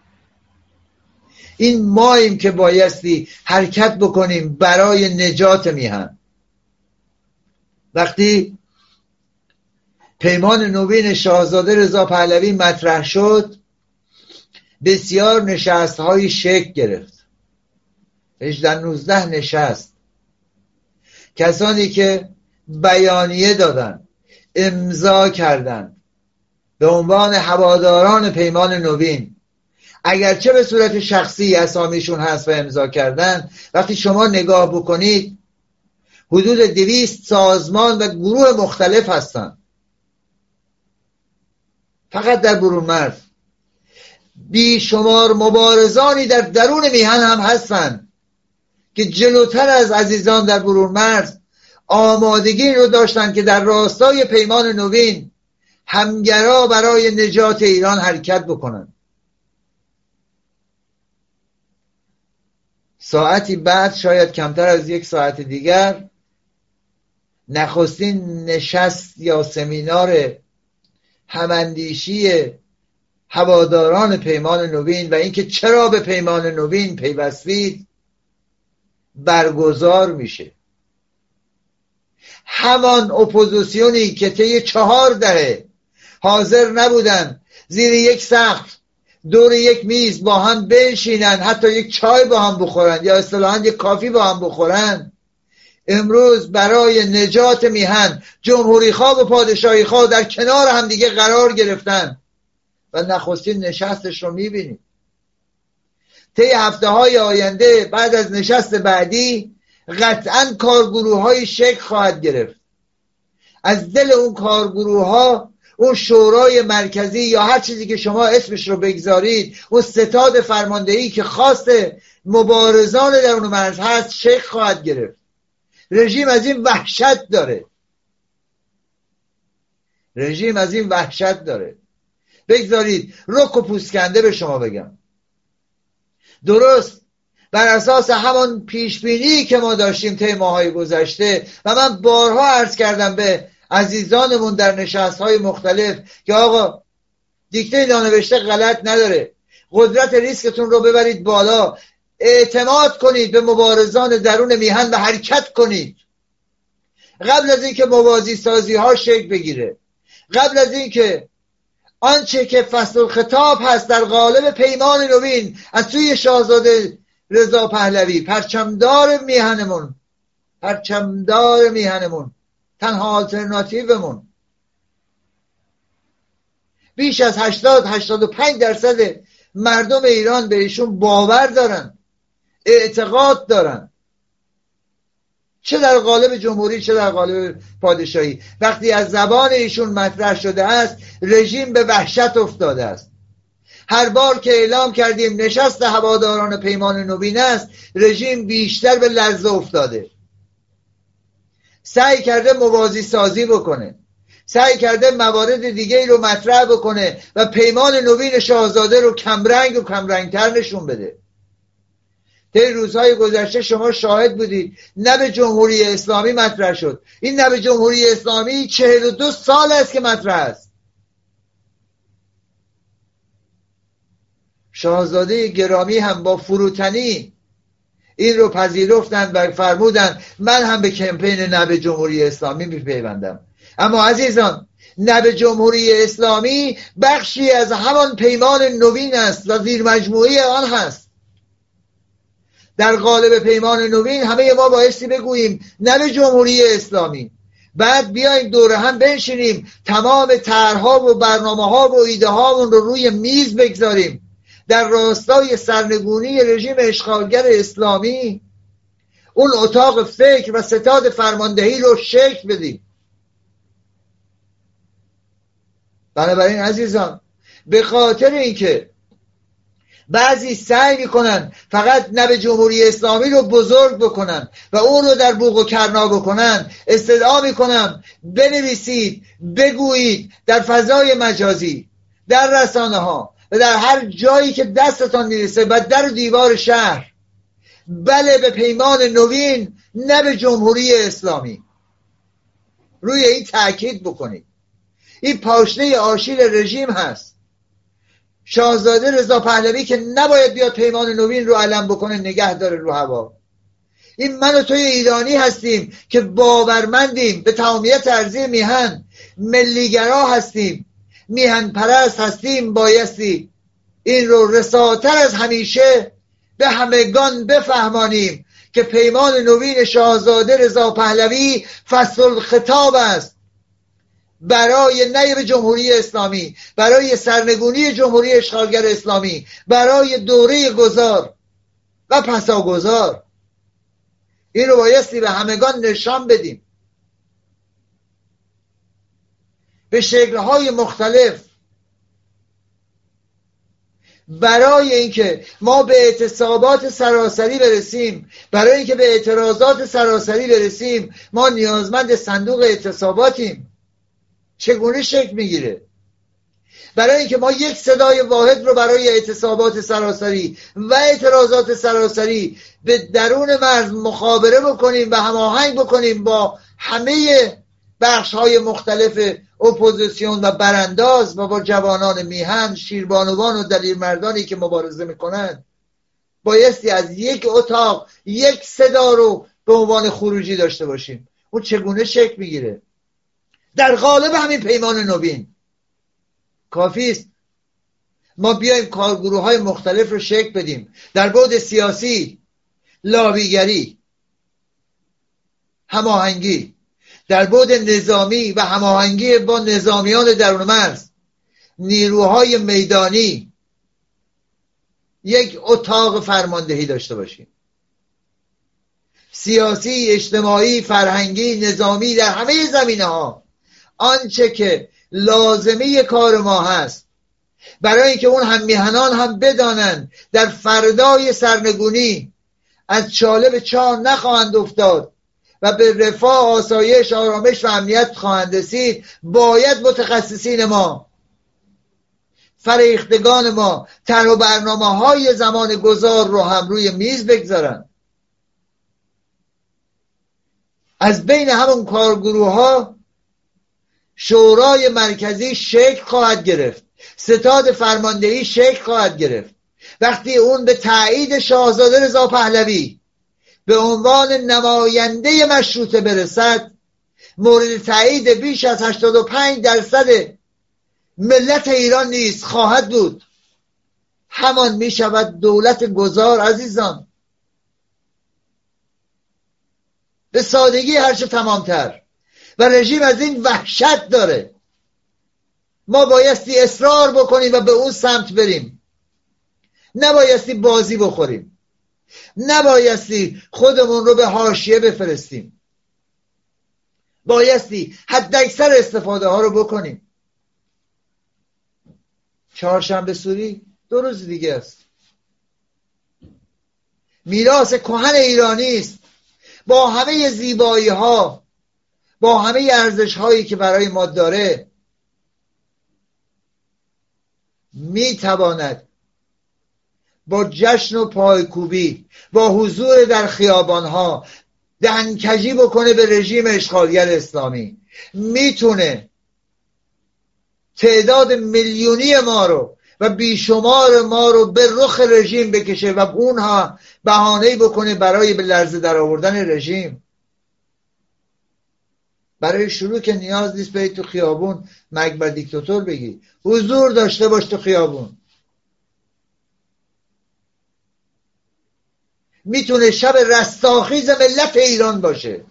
این ماییم که بایستی حرکت بکنیم برای نجات میهن. وقتی پیمان نوین شاهزاده رضا پهلوی مطرح شد بسیار نشست های شک گرفت. 18 19 نشست. کسانی که بیانیه دادن امضا کردند به عنوان هواداران پیمان نوین اگرچه به صورت شخصی اسامیشون هست و امضا کردن وقتی شما نگاه بکنید حدود دویست سازمان و گروه مختلف هستند فقط در برون مرز بیشمار مبارزانی در درون میهن هم هستند که جلوتر از عزیزان در برون مرز آمادگی رو داشتن که در راستای پیمان نوین همگرا برای نجات ایران حرکت بکنن. ساعتی بعد شاید کمتر از یک ساعت دیگر نخستین نشست یا سمینار هماندیشی هواداران پیمان نوین و اینکه چرا به پیمان نوین پیوستید برگزار میشه. همان اپوزیسیونی که طی چهار دهه حاضر نبودن زیر یک سقف دور یک میز با هم بنشینن حتی یک چای با هم بخورن یا اصطلاحا یک کافی با هم بخورن. امروز برای نجات میهن جمهوری خواه و پادشاهی خواه در کنار هم دیگه قرار گرفتن. و نخستین نشستش رو می‌بینیم. طی هفته های آینده بعد از نشست بعدی قطعا کارگروه های شکل خواهد گرفت. از دل اون کارگروه ها اون شورای مرکزی یا هر چیزی که شما اسمش رو بگذارید اون ستاد فرماندهی که خواست مبارزان در اون مرز هست شکل خواهد گرفت. رژیم از این وحشت داره. رژیم از این وحشت داره. بگذارید رک و پوسکنده به شما بگم. درست. بر اساس همان پیشبینی که ما داشتیم طی ماهای گذشته و من بارها عرض کردم به عزیزانمون در نشست های مختلف که آقا دیکته نانوشته غلط نداره. قدرت ریسکتون رو ببرید بالا. اعتماد کنید به مبارزان درون میهن و حرکت کنید. قبل از اینکه موازی سازی ها شکل بگیره. قبل از اینکه آنچه که فصل خطاب هست در قالب پیمان نوین از سوی شاهزاده رضا پهلوی پرچمدار میهنمون پرچمدار میهنمون تنها آلترناتیومون. بیش از 80 85 درصد مردم ایران به ایشون باور دارن اعتقاد دارن. چه در قالب جمهوری چه در قالب پادشاهی. وقتی از زبان ایشون مطرح شده است رژیم به وحشت افتاده است. هر بار که اعلام کردیم نشست هواداران پیمان نوین است رژیم بیشتر به لرزه افتاده. سعی کرده موازی سازی بکنه. سعی کرده موارد دیگه ای رو مطرح بکنه و پیمان نوین شاهزاده رو کمرنگ و کمرنگتر نشون بده. طی روزهای گذشته شما شاهد بودید. نه به جمهوری اسلامی مطرح شد. این نه به جمهوری اسلامی چهل و دو سال است که مطرح است. شاهزاده گرامی هم با فروتنی این رو پذیرفتند و فرمودند من هم به کمپین نه جمهوری اسلامی میپیوندم. اما عزیزان نه جمهوری اسلامی بخشی از همان پیمان نوین است و زیر مجموعه آن هست. در قالب پیمان نوین همه ما بایستی بگوییم نه جمهوری اسلامی. بعد بیایم دوره هم بنشینیم تمام طرحها و برنامه ها و ایده هامون رو روی میز بگذاریم. در راستای سرنگونی رژیم اشغالگر اسلامی اون اتاق فکر و ستاد فرماندهی رو شکل بدیم. بنابراین عزیزان به خاطر اینکه بعضی سعی می‌کنن فقط نب جمهوری اسلامی رو بزرگ بکنن و اون رو در بوق و کرنا بکنن استدعا می‌کنم بنویسید بگویید در فضای مجازی در رسانه ها و در هر جایی که دستتان می‌رسه و در دیوار شهر بله به پیمان نوین نه به جمهوری اسلامی. روی این تاکید بکنید. این پاشنه آشیل رژیم هست. شاهزاده رضا پهلوی که نباید بیاد پیمان نوین رو علم بکنه نگه داره رو هوا. این من و توی ایرانی هستیم که باورمندیم به تمامیت ارزی میهن ملیگرا هستیم. میهن پرست هستیم بایستی. این رو رساتر از همیشه به همگان بفهمانیم که پیمان نوین شاهزاده رضا پهلوی فصل خطاب است. برای نیب جمهوری اسلامی برای سرنگونی جمهوری اشغالگر اسلامی برای دوره گذار و پسا گذار این رو بایستی به همگان نشان بدیم. به شکلهای مختلف. برای اینکه ما به اعتصابات سراسری برسیم برای اینکه به اعتراضات سراسری برسیم ما نیازمند صندوق اعتصاباتیم. چگونه شکل می‌گیره؟ برای اینکه ما یک صدای واحد رو برای اعتصابات سراسری و اعتراضات سراسری به درون مرز مخابره بکنیم و هماهنگ بکنیم با همه بخش های مختلف اپوزیسیون و برانداز و با جوانان میهن شیربانوان و دلیل مردانی که مبارزه می‌کنند بایستی از یک اتاق یک صدا رو به عنوان خروجی داشته باشیم. اون چگونه شکل می‌گیره؟ در قالب همین پیمان نوین. کافی است. ما بیایم کارگروه های مختلف رو شکل بدیم. در بعد سیاسی لاویگری هماهنگی. در بعد نظامی و هماهنگی با نظامیان درون مرز. نیروهای میدانی. یک اتاق فرماندهی داشته باشیم. سیاسی اجتماعی فرهنگی نظامی در همه زمینه ها آنچه که لازمه کار ما هست. برای اینکه اون هم میهنان هم بدانند. در فردای سرنگونی. از چاله به چاه نخواهند افتاد. و به رفاه آسایش آرامش و امنیت خواهند رسید باید متخصصین ما فریختگان ما تر و برنامه های زمان گذار رو هم روی میز بگذارن. از بین همون کارگروه ها شورای مرکزی شکل خواهد گرفت. ستاد فرماندهی شکل خواهد گرفت. وقتی اون به تایید شاهزاده رضا پهلوی به عنوان نماینده مشروطه برسد مورد تایید بیش از 85 درصد ملت ایران نیست خواهد بود. همان می شود دولت گذار عزیزان. به سادگی هرچه تمامتر. و رژیم از این وحشت داره. ما بایستی اصرار بکنیم و به اون سمت بریم. نبایستی بازی بخوریم. نبایستی خودمون رو به حاشیه بفرستیم. بایستی حد اکثر استفاده ها رو بکنیم. چهارشنبه سوری دو روز دیگه است. میراث کهن ایرانی است. با همه زیبایی ها با همه ارزش هایی که برای ما داره می‌تواند با جشن و پایکوبی با حضور در خیابان ها دهنکجی بکنه به رژیم اشغالگر اسلامی. می‌تونه تعداد میلیونی ما رو و بیشمار ما رو به رخ رژیم بکشه و اونها بهانه بکنه برای به لرزه در آوردن رژیم. برای شروع که نیاز نیست به تو خیابون مگبر دیکتاتور بگی؟ حضور داشته باش تو خیابون. می‌تونه شب رستاخیز ملت ایران باشه.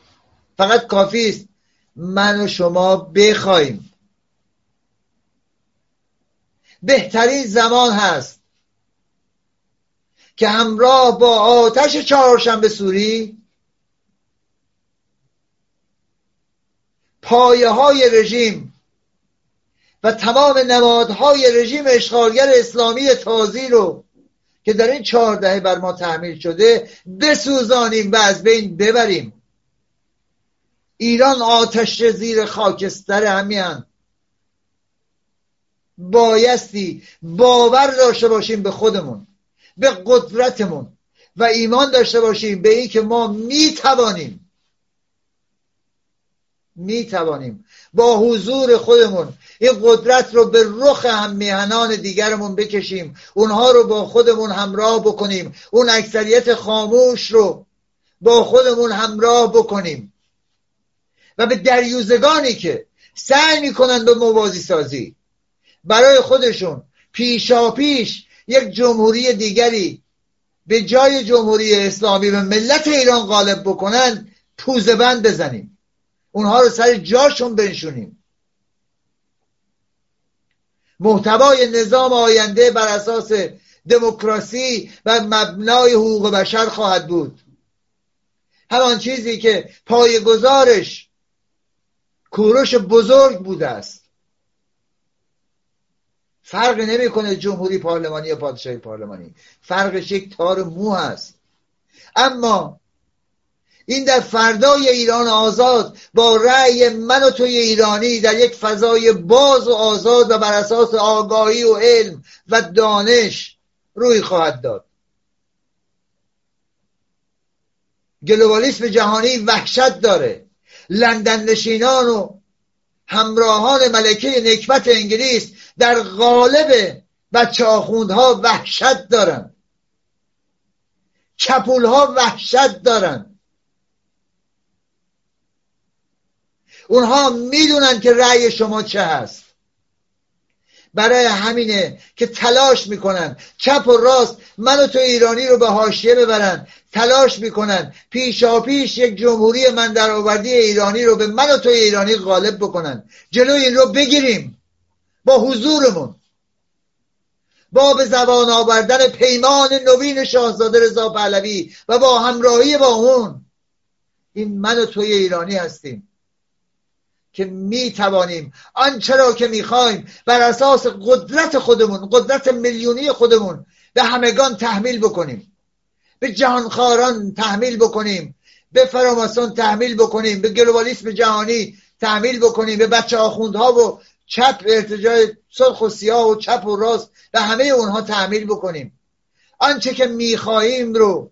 فقط کافی است من و شما بخوایم. بهترین زمان هست که همراه با آتش چهارشنبه سوری پایه های رژیم و تمام نمادهای رژیم اشغالگر اسلامی تازی رو که در این چهار دهه بر ما تحمیل شده بسوزانیم و از بین ببریم. ایران آتش زیر خاکستر همیان بایستی باور داشته باشیم به خودمون به قدرتمون و ایمان داشته باشیم به این که ما می‌توانیم می‌توانیم با حضور خودمون. این قدرت رو به رخ هم میهنان دیگرمون بکشیم. اونها رو با خودمون همراه بکنیم. اون اکثریت خاموش رو با خودمون همراه بکنیم. و به دریوزگانی که سعی می‌کنن به موازی سازی. برای خودشون پیشا پیش یک جمهوری دیگری به جای جمهوری اسلامی به ملت ایران غالب بکنن پوزه بند بزنیم. اونها رو سر جاشون بنشونیم. محتوای نظام آینده بر اساس دموکراسی و مبنای حقوق بشر خواهد بود. همان چیزی که پای گزارش کوروش بزرگ بوده است. فرق نمی‌کنه جمهوری پارلمانی یا پادشاهی پارلمانی. فرقش یک تار مو هست. اما این در فردای ایران آزاد با رأی من و توی ایرانی در یک فضای باز و آزاد و بر اساس آگاهی و علم و دانش روی خواهد داد. گلوبالیسم جهانی وحشت داره. لندن نشینان و همراهان ملکه نکبت انگلیس در غالب بچه آخوندها وحشت دارن. چپولها وحشت دارن. اونها می‌دونن که رأی شما چه هست. برای همینه که تلاش می‌کنن. چپ و راست من و تو ایرانی رو به حاشیه ببرن. تلاش می‌کنن. پیشا پیش یک جمهوری من در آوردی ایرانی رو به من و تو ایرانی غالب بکنن. جلوی این رو بگیریم. با حضورمون. با به زبان آوردن پیمان نوین شاهزاده رضا پهلوی و با همراهی با اون. این من و توی ایرانی هستیم. که می توانیم آنچه را که می‌خوایم بر اساس قدرت خودمون قدرت میلیونی خودمون به همگان تحمیل بکنیم. به جهانخواران تحمیل بکنیم. به فراماسون تحمیل بکنیم. به گلوبالیسم جهانی تحمیل بکنیم. به بچه آخوندها و چپ ارتجاع سرخ و سیاه و چپ و راست و همه اونها تحمیل بکنیم. آنچه که می‌خواهیم رو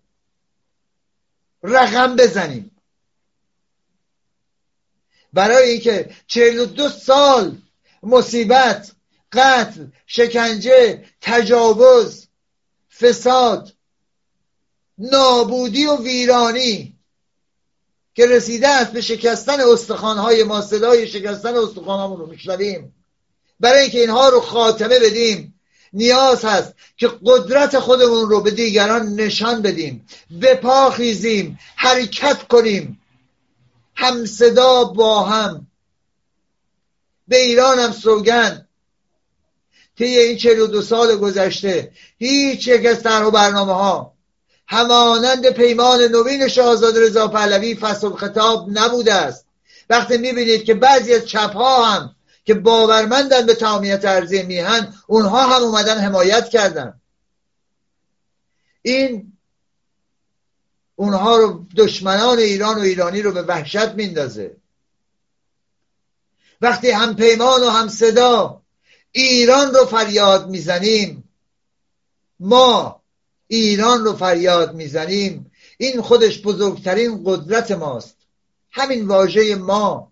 رقم بزنیم. برای اینکه چهل و دو سال مصیبت قتل شکنجه تجاوز فساد نابودی و ویرانی که رسیده است به شکستن استخوانهای ما صدای شکستن استخوانهامون رو میشنویم. برای اینکه اینها رو خاتمه بدیم نیاز هست که قدرت خودمون رو به دیگران نشان بدیم به حرکت کنیم. هم صدا با هم. به ایران هم سوگن. طی این چهل و دو سال گذشته هیچ یک از طرح و برنامه ها همانند پیمان نوین شاهزاده رضا پهلوی فصل خطاب نبوده است. وقتی می‌بینید که بعضی از چپ ها هم که باورمندن به تمامیت ارزی میهن اونها هم اومدن حمایت کردن. این اونها رو دشمنان ایران و ایرانی رو به وحشت میندازه. وقتی هم پیمان و هم صدا ایران رو فریاد می‌زنیم ما ایران رو فریاد می‌زنیم این خودش بزرگترین قدرت ماست. همین واژه ما.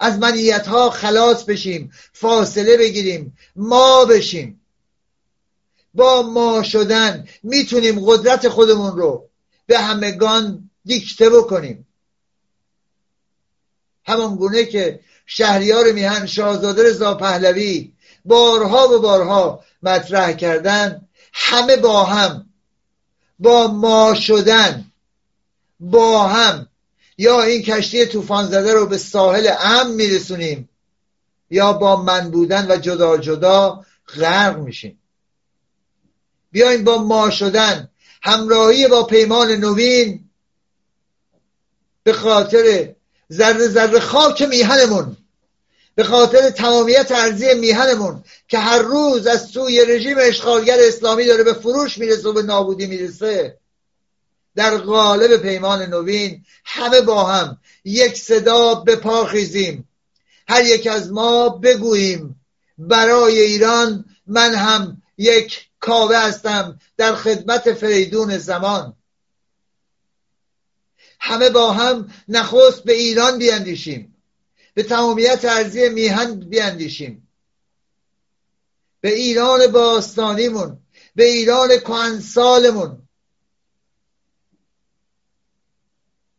از منیت ها خلاص بشیم فاصله بگیریم ما بشیم. با ما شدن می‌تونیم قدرت خودمون رو به همگان دیکته بکنیم. همان گونه که شهریار میهن شاهزاده رضا پهلوی بارها و بارها مطرح کردن همه با هم با ما شدن با هم یا این کشتی طوفان زده رو به ساحل امن میرسونیم یا با من بودن و جدا جدا غرق میشیم. بیاین با ما شدن همراهی با پیمان نوین. به خاطر ذره ذره خاک میهنمون. به خاطر تمامیت ارزی میهنمون که هر روز از سوی رژیم اشغالگر اسلامی داره به فروش می‌رسه و به نابودی می‌رسه. در قالب پیمان نوین همه با هم یک صدا به پا خیزیم هر یک از ما بگوییم برای ایران من هم یک کاوه هستم در خدمت فریدون زمان. همه با هم نخست به ایران بیاندیشیم به تمامیت ارزی میهن بیاندیشیم به ایران باستانیمون به ایران کهنسالمون.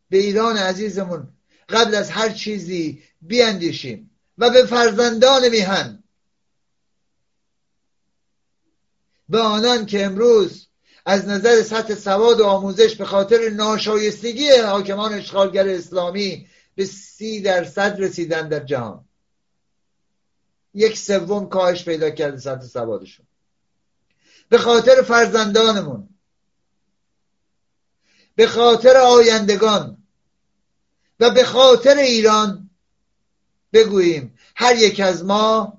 به ایران عزیزمون قبل از هر چیزی بیاندیشیم و به فرزندان میهن. به آنان که امروز از نظر سطح سواد و آموزش به خاطر ناشایستگی حاکمان اشغالگر اسلامی به سی درصد رسیدن در جهان. یک سوم کاهش پیدا کرده سطح سوادشون. به خاطر فرزندانمون. به خاطر آیندگان. و به خاطر ایران بگوییم. هر یک از ما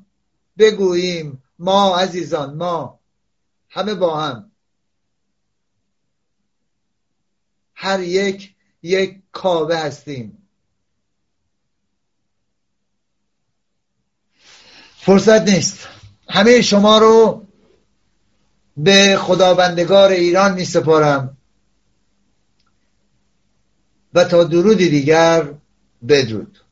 بگوییم. ما عزیزان ما همه با هم. هر یک یک کاوه هستیم. فرصت نیست. همه شما رو به خداوندگار ایران می سپارم. و تا درودی دیگر بدرود.